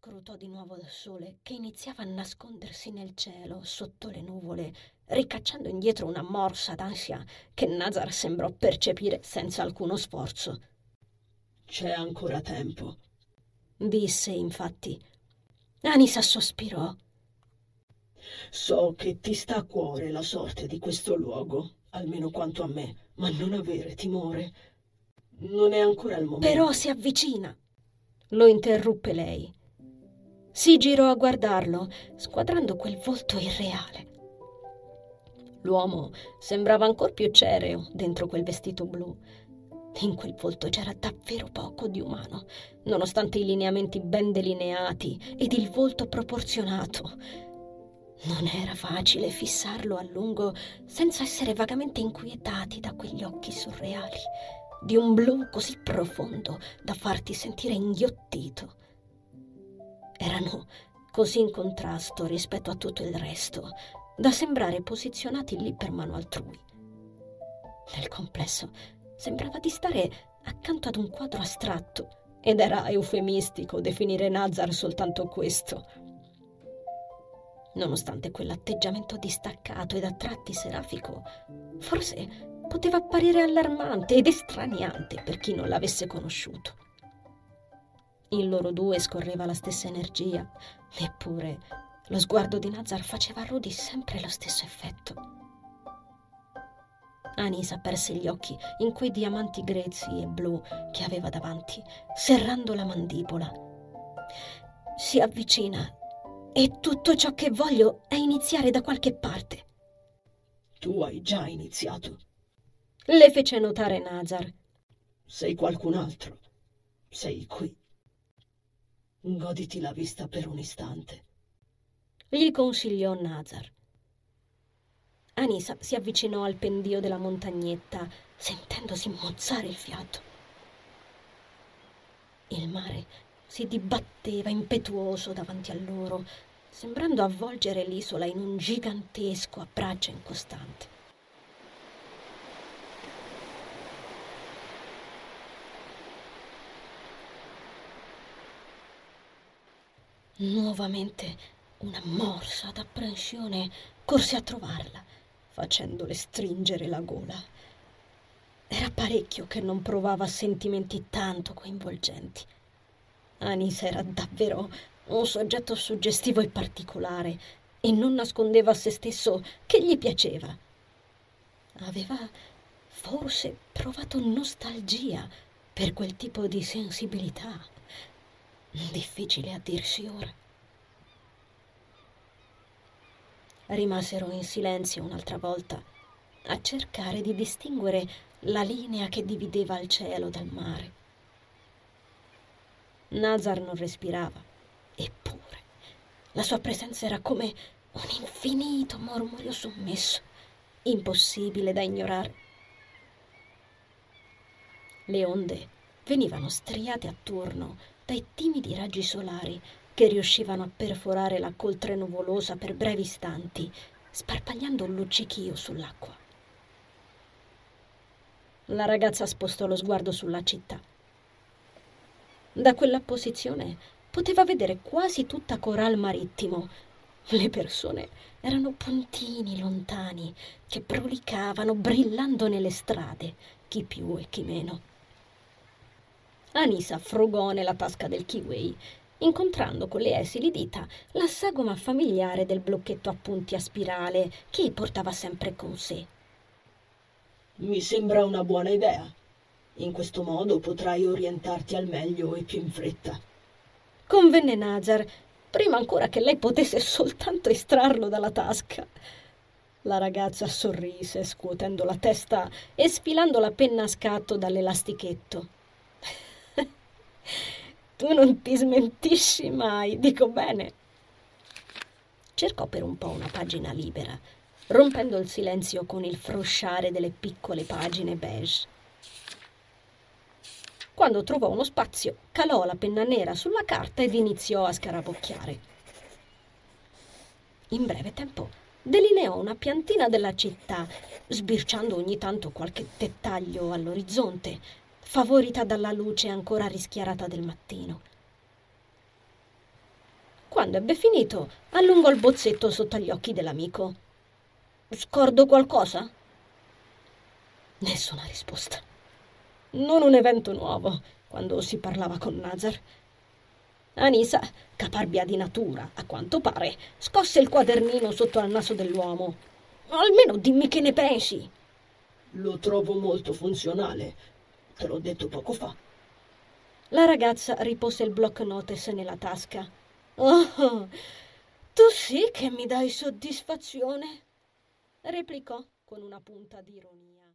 Scrutò di nuovo il sole che iniziava a nascondersi nel cielo sotto le nuvole, ricacciando indietro una morsa d'ansia che Nazar sembrò percepire senza alcuno sforzo. C'è ancora tempo, disse infatti. Anisa sospirò. So che ti sta a cuore la sorte di questo luogo, almeno quanto a me, ma non avere timore. Non è ancora il momento. Però si avvicina. Lo interruppe lei. Si girò a guardarlo, squadrando quel volto irreale. L'uomo sembrava ancor più cereo dentro quel vestito blu. In quel volto c'era davvero poco di umano, nonostante i lineamenti ben delineati ed il volto proporzionato. Non era facile fissarlo a lungo senza essere vagamente inquietati da quegli occhi surreali, di un blu così profondo da farti sentire inghiottito. Erano così in contrasto rispetto a tutto il resto, da sembrare posizionati lì per mano altrui. Nel complesso sembrava di stare accanto ad un quadro astratto ed era eufemistico definire Nazar soltanto questo. Nonostante quell'atteggiamento distaccato ed a tratti serafico, forse poteva apparire allarmante ed estraniante per chi non l'avesse conosciuto. In loro due scorreva la stessa energia, eppure lo sguardo di Nazar faceva a Rudy sempre lo stesso effetto. Anisa perse gli occhi in quei diamanti grezzi e blu che aveva davanti, serrando la mandibola. Si avvicina e tutto ciò che voglio è iniziare da qualche parte. Tu hai già iniziato. Le fece notare Nazar. Sei qualcun altro. Sei qui. Goditi la vista per un istante gli consigliò Nazar. Anisa si avvicinò al pendio della montagnetta, sentendosi mozzare il fiato. Il mare si dibatteva impetuoso davanti a loro, sembrando avvolgere l'isola in un gigantesco abbraccio incostante. Nuovamente una morsa d'apprensione corse a trovarla, facendole stringere la gola. Era parecchio che non provava sentimenti tanto coinvolgenti. Anis era davvero un soggetto suggestivo e particolare e non nascondeva a se stesso che gli piaceva. Aveva forse provato nostalgia per quel tipo di sensibilità. Difficile a dirsi ora. rimasero in silenzio un'altra volta, a cercare di distinguere la linea che divideva il cielo dal mare. Nazar non respirava, eppure la sua presenza era come un infinito mormorio sommesso, impossibile da ignorare. Le onde venivano striate a turno dai timidi raggi solari che riuscivano a perforare la coltre nuvolosa per brevi istanti, sparpagliando un luccichio sull'acqua. La ragazza spostò lo sguardo sulla città. Da quella posizione poteva vedere quasi tutta Coral Marittimo. Le persone erano puntini lontani che prolicavano brillando nelle strade, chi più e chi meno. Anisa frugò nella tasca del kiwi incontrando con le esili dita la sagoma familiare del blocchetto a punti a spirale che portava sempre con sé. Mi sembra una buona idea. In questo modo potrai orientarti al meglio e più in fretta. Convenne Nazar, prima ancora che lei potesse soltanto estrarlo dalla tasca. La ragazza sorrise, scuotendo la testa e sfilando la penna a scatto dall'elastichetto. Tu non ti smentisci mai, dico bene. Cercò per un po' una pagina libera, rompendo il silenzio con il frusciare delle piccole pagine beige. Quando trovò uno spazio, calò la penna nera sulla carta ed iniziò a scarabocchiare. In breve tempo delineò una piantina della città, sbirciando ogni tanto qualche dettaglio all'orizzonte, favorita dalla luce ancora rischiarata del mattino. Quando ebbe finito, allungò il bozzetto sotto gli occhi dell'amico. Scordo qualcosa? Nessuna risposta. Non un evento nuovo quando si parlava con Nazar. Anisa, caparbia di natura, a quanto pare, scosse il quadernino sotto al naso dell'uomo. Almeno dimmi che ne pensi. Lo trovo molto funzionale. Te l'ho detto poco fa. La ragazza ripose il block notes nella tasca. Oh, tu sì che mi dai soddisfazione, replicò con una punta di ironia.